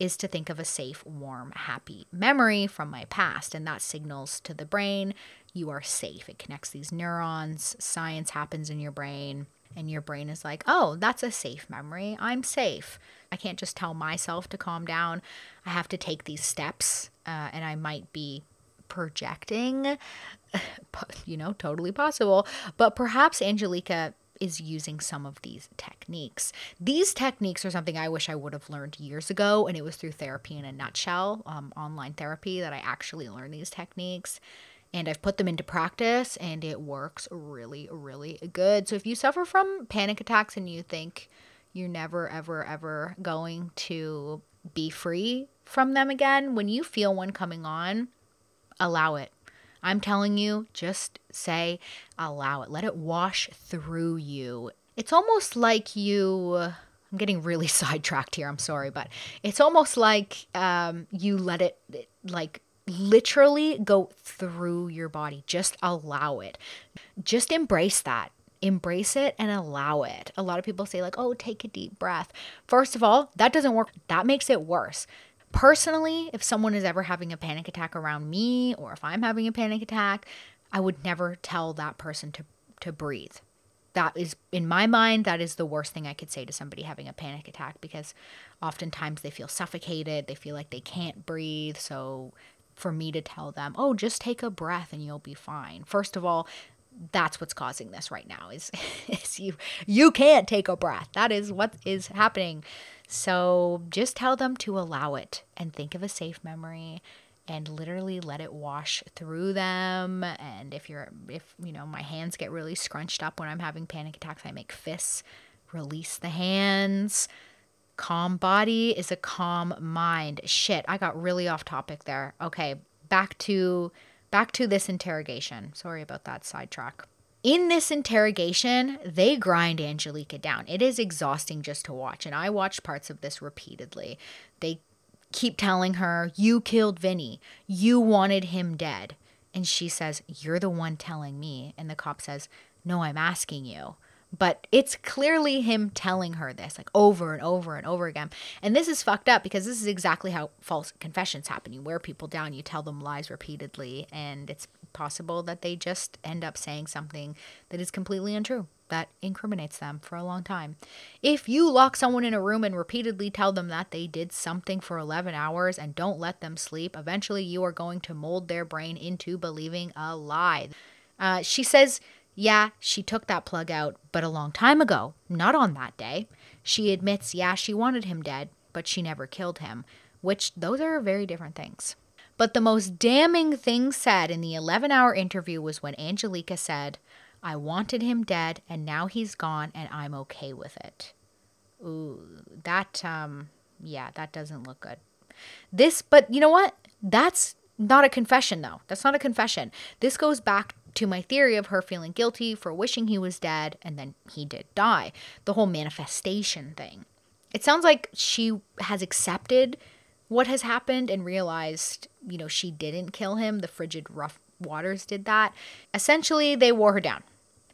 is to think of a safe, warm, happy memory from my past. And that signals to the brain you are safe. It connects these neurons, science happens in your brain, and your brain is like, oh, that's a safe memory. I'm safe. I can't just tell myself to calm down. I have to take these steps, uh, and I might be projecting. you know, totally possible. But perhaps Angelika is using some of these techniques. These techniques are something I wish I would have learned years ago, and it was through therapy in a nutshell, um, online therapy, that I actually learned these techniques. And I've put them into practice, and it works really, really good. So if you suffer from panic attacks and you think you're never, ever, ever going to be free from them again, when you feel one coming on, allow it. I'm telling you, just say, allow it. Let it wash through you. It's almost like you. I'm getting really sidetracked here. I'm sorry, but it's almost like um, you let it, like, literally go through your body. Just allow it. Just embrace that. Embrace it and allow it. A lot of people say, like, oh, take a deep breath. First of all, that doesn't work. That makes it worse. Personally, if someone is ever having a panic attack around me or if I'm having a panic attack, I would never tell that person to to breathe. That is in my mind that is the worst thing I could say to somebody having a panic attack because oftentimes they feel suffocated, they feel like they can't breathe, so for me to tell them, "Oh, just take a breath and you'll be fine." First of all, that's what's causing this right now is, is you you can't take a breath. That is what is happening. So just tell them to allow it and think of a safe memory and literally let it wash through them and if you're if you know my hands get really scrunched up when i'm having panic attacks i make fists release the hands calm body is a calm mind shit i got really off topic there okay back to back to this interrogation sorry about that sidetrack in this interrogation, they grind Angelika down. It is exhausting just to watch. And I watched parts of this repeatedly. They keep telling her, You killed Vinny. You wanted him dead. And she says, You're the one telling me. And the cop says, No, I'm asking you. But it's clearly him telling her this, like over and over and over again. And this is fucked up because this is exactly how false confessions happen. You wear people down, you tell them lies repeatedly, and it's possible that they just end up saying something that is completely untrue that incriminates them for a long time. If you lock someone in a room and repeatedly tell them that they did something for 11 hours and don't let them sleep, eventually you are going to mold their brain into believing a lie. Uh, she says, yeah, she took that plug out, but a long time ago, not on that day. She admits, yeah, she wanted him dead, but she never killed him, which those are very different things. But the most damning thing said in the 11 hour interview was when Angelika said, I wanted him dead and now he's gone and I'm okay with it. Ooh, that, um, yeah, that doesn't look good. This, but you know what? That's not a confession though. That's not a confession. This goes back to my theory of her feeling guilty for wishing he was dead and then he did die. The whole manifestation thing. It sounds like she has accepted what has happened and realized, you know, she didn't kill him. The frigid, rough waters did that. Essentially, they wore her down.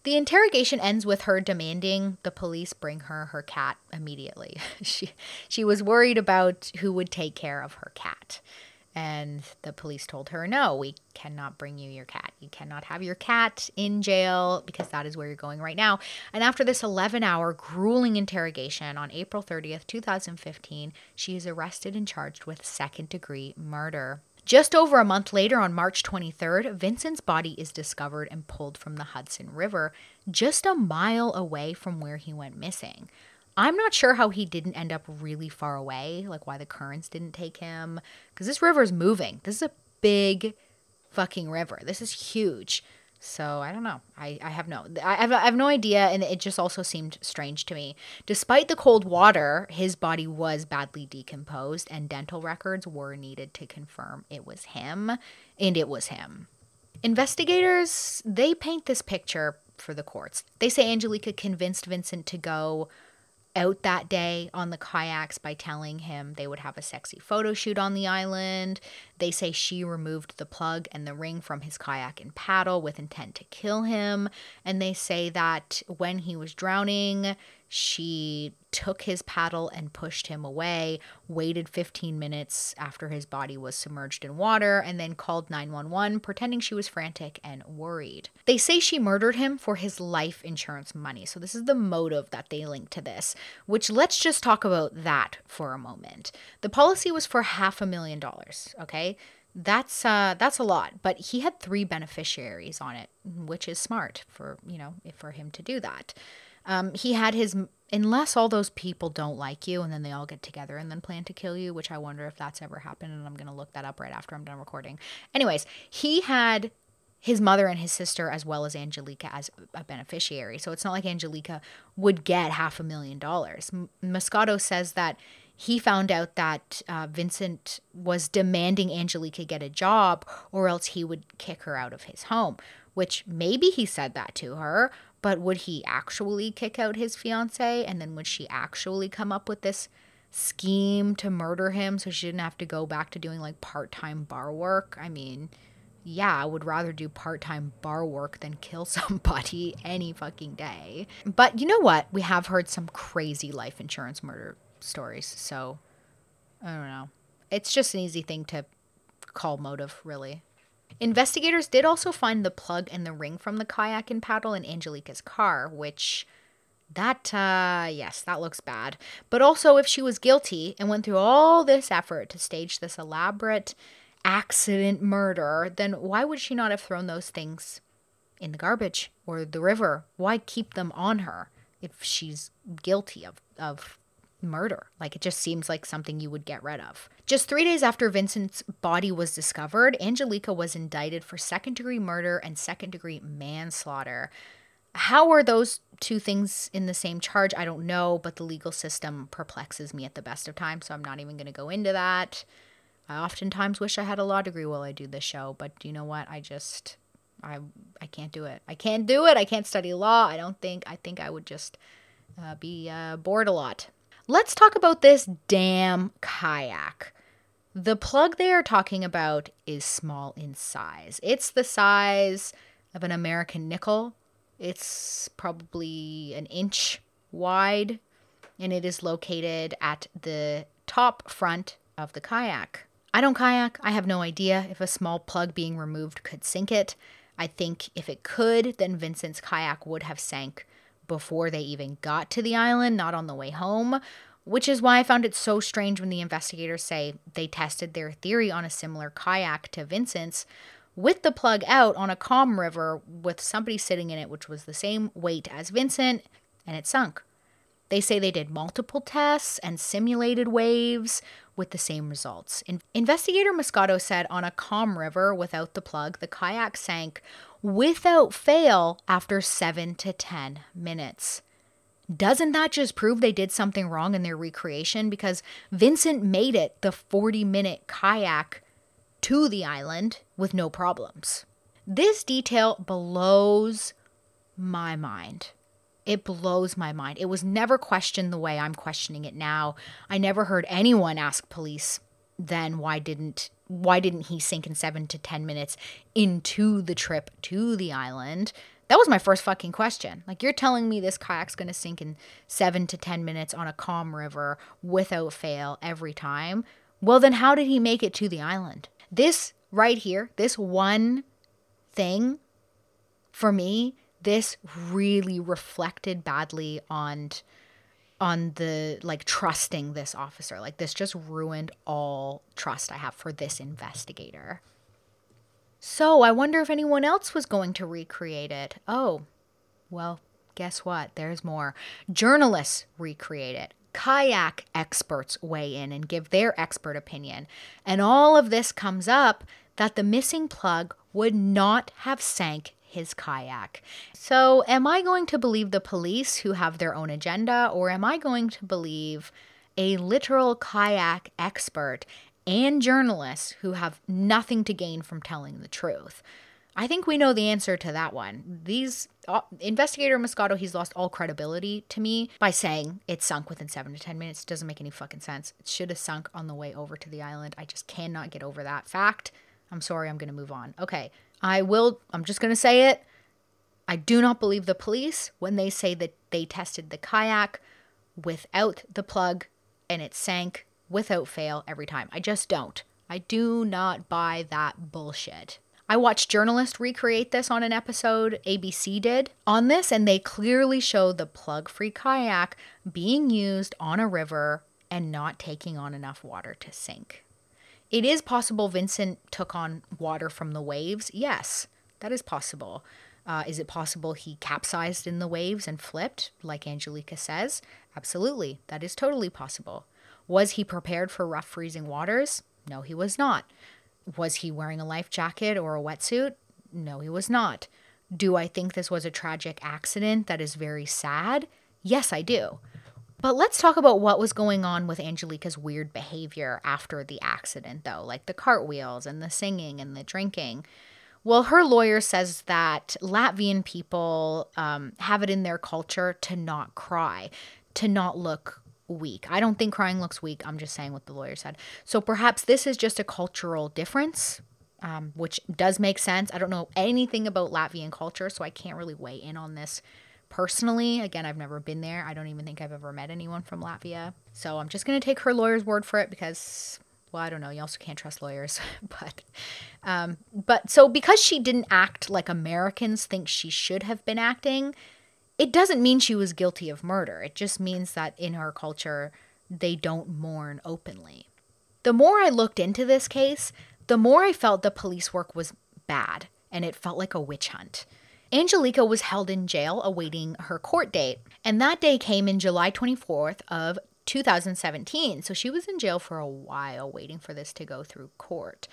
The interrogation ends with her demanding the police bring her her cat immediately. she she was worried about who would take care of her cat. And the police told her, no, we cannot bring you your cat. You cannot have your cat in jail because that is where you're going right now. And after this 11 hour grueling interrogation on April 30th, 2015, she is arrested and charged with second degree murder. Just over a month later, on March 23rd, Vincent's body is discovered and pulled from the Hudson River, just a mile away from where he went missing. I'm not sure how he didn't end up really far away, like why the currents didn't take him. Because this river is moving. This is a big fucking river. This is huge. So I don't know. I, I have no I have, I have no idea, and it just also seemed strange to me. Despite the cold water, his body was badly decomposed, and dental records were needed to confirm it was him, and it was him. Investigators they paint this picture for the courts. They say Angelika convinced Vincent to go out that day on the kayaks by telling him they would have a sexy photo shoot on the island. They say she removed the plug and the ring from his kayak and paddle with intent to kill him. And they say that when he was drowning, she took his paddle and pushed him away, waited 15 minutes after his body was submerged in water, and then called 911, pretending she was frantic and worried. They say she murdered him for his life insurance money. So, this is the motive that they link to this, which let's just talk about that for a moment. The policy was for half a million dollars, okay? That's uh that's a lot, but he had three beneficiaries on it, which is smart for, you know, for him to do that. Um, he had his unless all those people don't like you and then they all get together and then plan to kill you, which I wonder if that's ever happened and I'm going to look that up right after I'm done recording. Anyways, he had his mother and his sister as well as Angelika as a beneficiary. So it's not like Angelika would get half a million dollars. Moscato says that he found out that uh, Vincent was demanding Angelika get a job or else he would kick her out of his home, which maybe he said that to her, but would he actually kick out his fiance? And then would she actually come up with this scheme to murder him so she didn't have to go back to doing like part time bar work? I mean, yeah, I would rather do part time bar work than kill somebody any fucking day. But you know what? We have heard some crazy life insurance murder stories. So I don't know. It's just an easy thing to call motive, really. Investigators did also find the plug and the ring from the kayak and paddle in Angelika's car, which that uh yes, that looks bad. But also if she was guilty and went through all this effort to stage this elaborate accident murder, then why would she not have thrown those things in the garbage or the river? Why keep them on her if she's guilty of of murder. Like it just seems like something you would get rid of. Just three days after Vincent's body was discovered, Angelika was indicted for second degree murder and second degree manslaughter. How are those two things in the same charge? I don't know, but the legal system perplexes me at the best of times, so I'm not even going to go into that. I oftentimes wish I had a law degree while I do this show, but you know what? I just I I can't do it. I can't do it. I can't study law. I don't think I think I would just uh, be uh, bored a lot. Let's talk about this damn kayak. The plug they are talking about is small in size. It's the size of an American nickel. It's probably an inch wide, and it is located at the top front of the kayak. I don't kayak. I have no idea if a small plug being removed could sink it. I think if it could, then Vincent's kayak would have sank before they even got to the island, not on the way home, which is why I found it so strange when the investigators say they tested their theory on a similar kayak to Vincent's with the plug out on a calm river with somebody sitting in it, which was the same weight as Vincent, and it sunk. They say they did multiple tests and simulated waves with the same results. In- Investigator Moscato said on a calm river without the plug, the kayak sank without fail after seven to 10 minutes. Doesn't that just prove they did something wrong in their recreation? Because Vincent made it the 40 minute kayak to the island with no problems. This detail blows my mind. It blows my mind. It was never questioned the way I'm questioning it now. I never heard anyone ask police then why didn't why didn't he sink in 7 to 10 minutes into the trip to the island? That was my first fucking question. Like you're telling me this kayak's going to sink in 7 to 10 minutes on a calm river without fail every time? Well, then how did he make it to the island? This right here, this one thing for me this really reflected badly on on the like trusting this officer. Like this just ruined all trust I have for this investigator. So, I wonder if anyone else was going to recreate it. Oh, well, guess what? There's more. Journalists recreate it. Kayak experts weigh in and give their expert opinion. And all of this comes up that the missing plug would not have sank his kayak. So, am I going to believe the police who have their own agenda, or am I going to believe a literal kayak expert and journalists who have nothing to gain from telling the truth? I think we know the answer to that one. These uh, investigator Moscato, he's lost all credibility to me by saying it sunk within seven to ten minutes. Doesn't make any fucking sense. It should have sunk on the way over to the island. I just cannot get over that fact. I'm sorry. I'm to move on. Okay, I will, I'm just going to say it. I do not believe the police when they say that they tested the kayak without the plug and it sank without fail every time. I just don't. I do not buy that bullshit. I watched journalists recreate this on an episode ABC did on this, and they clearly show the plug free kayak being used on a river and not taking on enough water to sink. It is possible Vincent took on water from the waves. Yes, that is possible. Uh, is it possible he capsized in the waves and flipped, like Angelika says? Absolutely, that is totally possible. Was he prepared for rough freezing waters? No, he was not. Was he wearing a life jacket or a wetsuit? No, he was not. Do I think this was a tragic accident that is very sad? Yes, I do. But let's talk about what was going on with Angelika's weird behavior after the accident, though, like the cartwheels and the singing and the drinking. Well, her lawyer says that Latvian people um, have it in their culture to not cry, to not look weak. I don't think crying looks weak. I'm just saying what the lawyer said. So perhaps this is just a cultural difference, um, which does make sense. I don't know anything about Latvian culture, so I can't really weigh in on this personally. Again, I've never been there. I don't even think I've ever met anyone from Latvia. So I'm just going to take her lawyer's word for it because well, I don't know. You also can't trust lawyers, but, um, but so because she didn't act like Americans think she should have been acting, it doesn't mean she was guilty of murder. It just means that in her culture, they don't mourn openly. The more I looked into this case, the more I felt the police work was bad, and it felt like a witch hunt. Angelika was held in jail awaiting her court date, and that day came in July 24th of 2017. So she was in jail for a while waiting for this to go through court.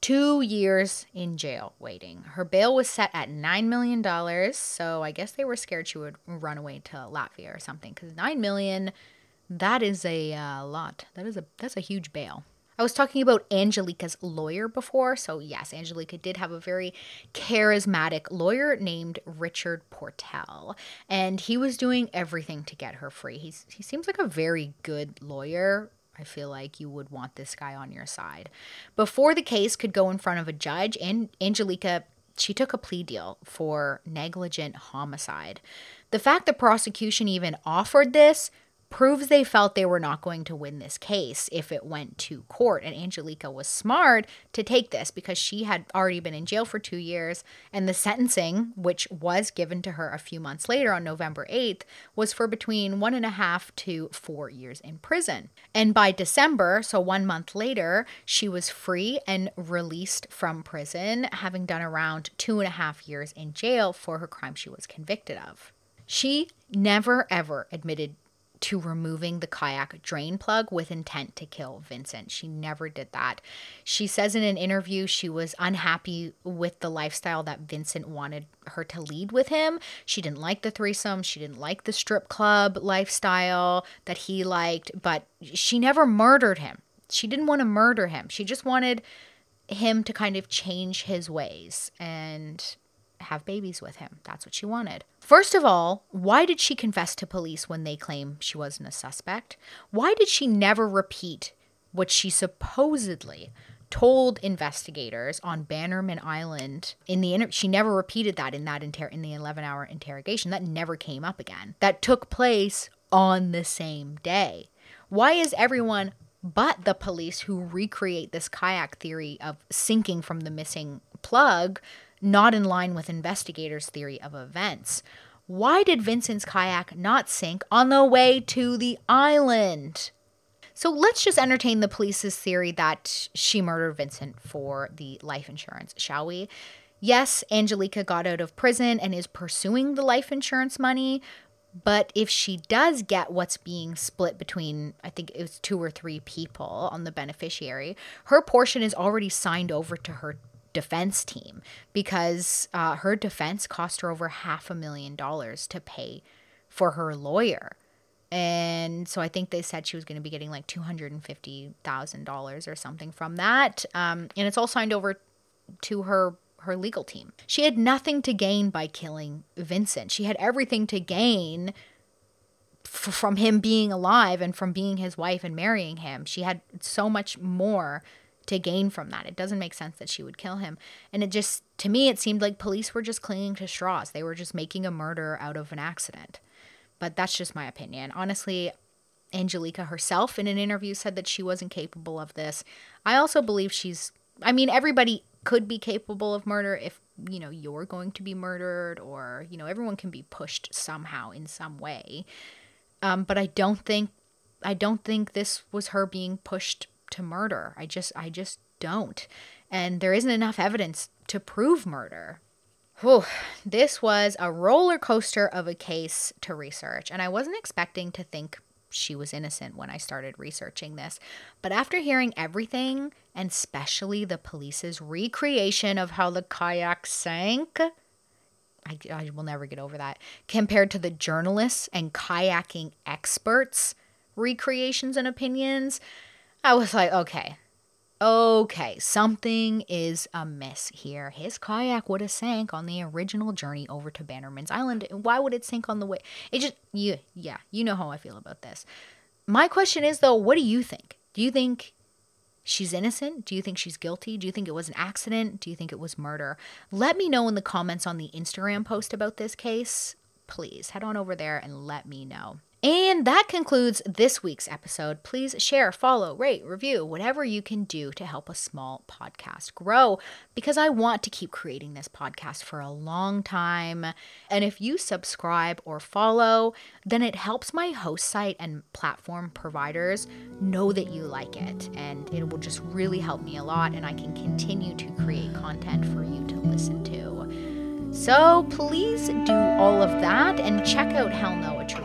Two years in jail waiting. Her bail was set at $9 million. So I guess they were scared she would run away to Latvia or something because 9 million, that is a uh, lot. That is a, that's a huge bail. I was talking about Angelika's lawyer before. So, yes, Angelika did have a very charismatic lawyer named Richard Portale, and he was doing everything to get her free. He's, he seems like a very good lawyer. I feel like you would want this guy on your side. Before the case could go in front of a judge, and Angelika she took a plea deal for negligent homicide. The fact the prosecution even offered this proves they felt they were not going to win this case if it went to court. And Angelika was smart to take this because she had already been in jail for two years. And the sentencing, which was given to her a few months later on November 8th, was for between one and a half to four years in prison. And by December, so one month later, she was free and released from prison, having done around two and a half years in jail for her crime she was convicted of. She never ever admitted to removing the kayak drain plug with intent to kill Vincent. She never did that. She says in an interview she was unhappy with the lifestyle that Vincent wanted her to lead with him. She didn't like the threesome, she didn't like the strip club lifestyle that he liked, but she never murdered him. She didn't want to murder him. She just wanted him to kind of change his ways and have babies with him. That's what she wanted. First of all, why did she confess to police when they claim she wasn't a suspect? Why did she never repeat what she supposedly told investigators on Bannerman Island in the inter- she never repeated that in that inter- in the 11-hour interrogation that never came up again. That took place on the same day. Why is everyone but the police who recreate this kayak theory of sinking from the missing plug not in line with investigators' theory of events. Why did Vincent's kayak not sink on the way to the island? So let's just entertain the police's theory that she murdered Vincent for the life insurance, shall we? Yes, Angelika got out of prison and is pursuing the life insurance money, but if she does get what's being split between, I think it was two or three people on the beneficiary, her portion is already signed over to her defense team because uh, her defense cost her over half a million dollars to pay for her lawyer. And so I think they said she was going to be getting like $250,000 or something from that. Um, and it's all signed over to her her legal team. She had nothing to gain by killing Vincent. She had everything to gain f- from him being alive and from being his wife and marrying him. She had so much more to gain from that. It doesn't make sense that she would kill him. And it just, to me, it seemed like police were just clinging to straws. They were just making a murder out of an accident. But that's just my opinion. Honestly, Angelika herself in an interview said that she wasn't capable of this. I also believe she's, I mean, everybody could be capable of murder if, you know, you're going to be murdered or, you know, everyone can be pushed somehow in some way. Um, but I don't think, I don't think this was her being pushed to murder. I just I just don't. And there isn't enough evidence to prove murder. Whew, this was a roller coaster of a case to research, and I wasn't expecting to think she was innocent when I started researching this. But after hearing everything, and especially the police's recreation of how the kayak sank, I, I will never get over that, compared to the journalists and kayaking experts' recreations and opinions, I was like, okay, okay, something is amiss here. His kayak would have sank on the original journey over to Bannerman's Island. And why would it sink on the way? It just, yeah, yeah, you know how I feel about this. My question is, though, what do you think? Do you think she's innocent? Do you think she's guilty? Do you think it was an accident? Do you think it was murder? Let me know in the comments on the Instagram post about this case. Please head on over there and let me know. And that concludes this week's episode. Please share, follow, rate, review, whatever you can do to help a small podcast grow because I want to keep creating this podcast for a long time. And if you subscribe or follow, then it helps my host site and platform providers know that you like it. And it will just really help me a lot, and I can continue to create content for you to listen to. So please do all of that and check out Hell No, a true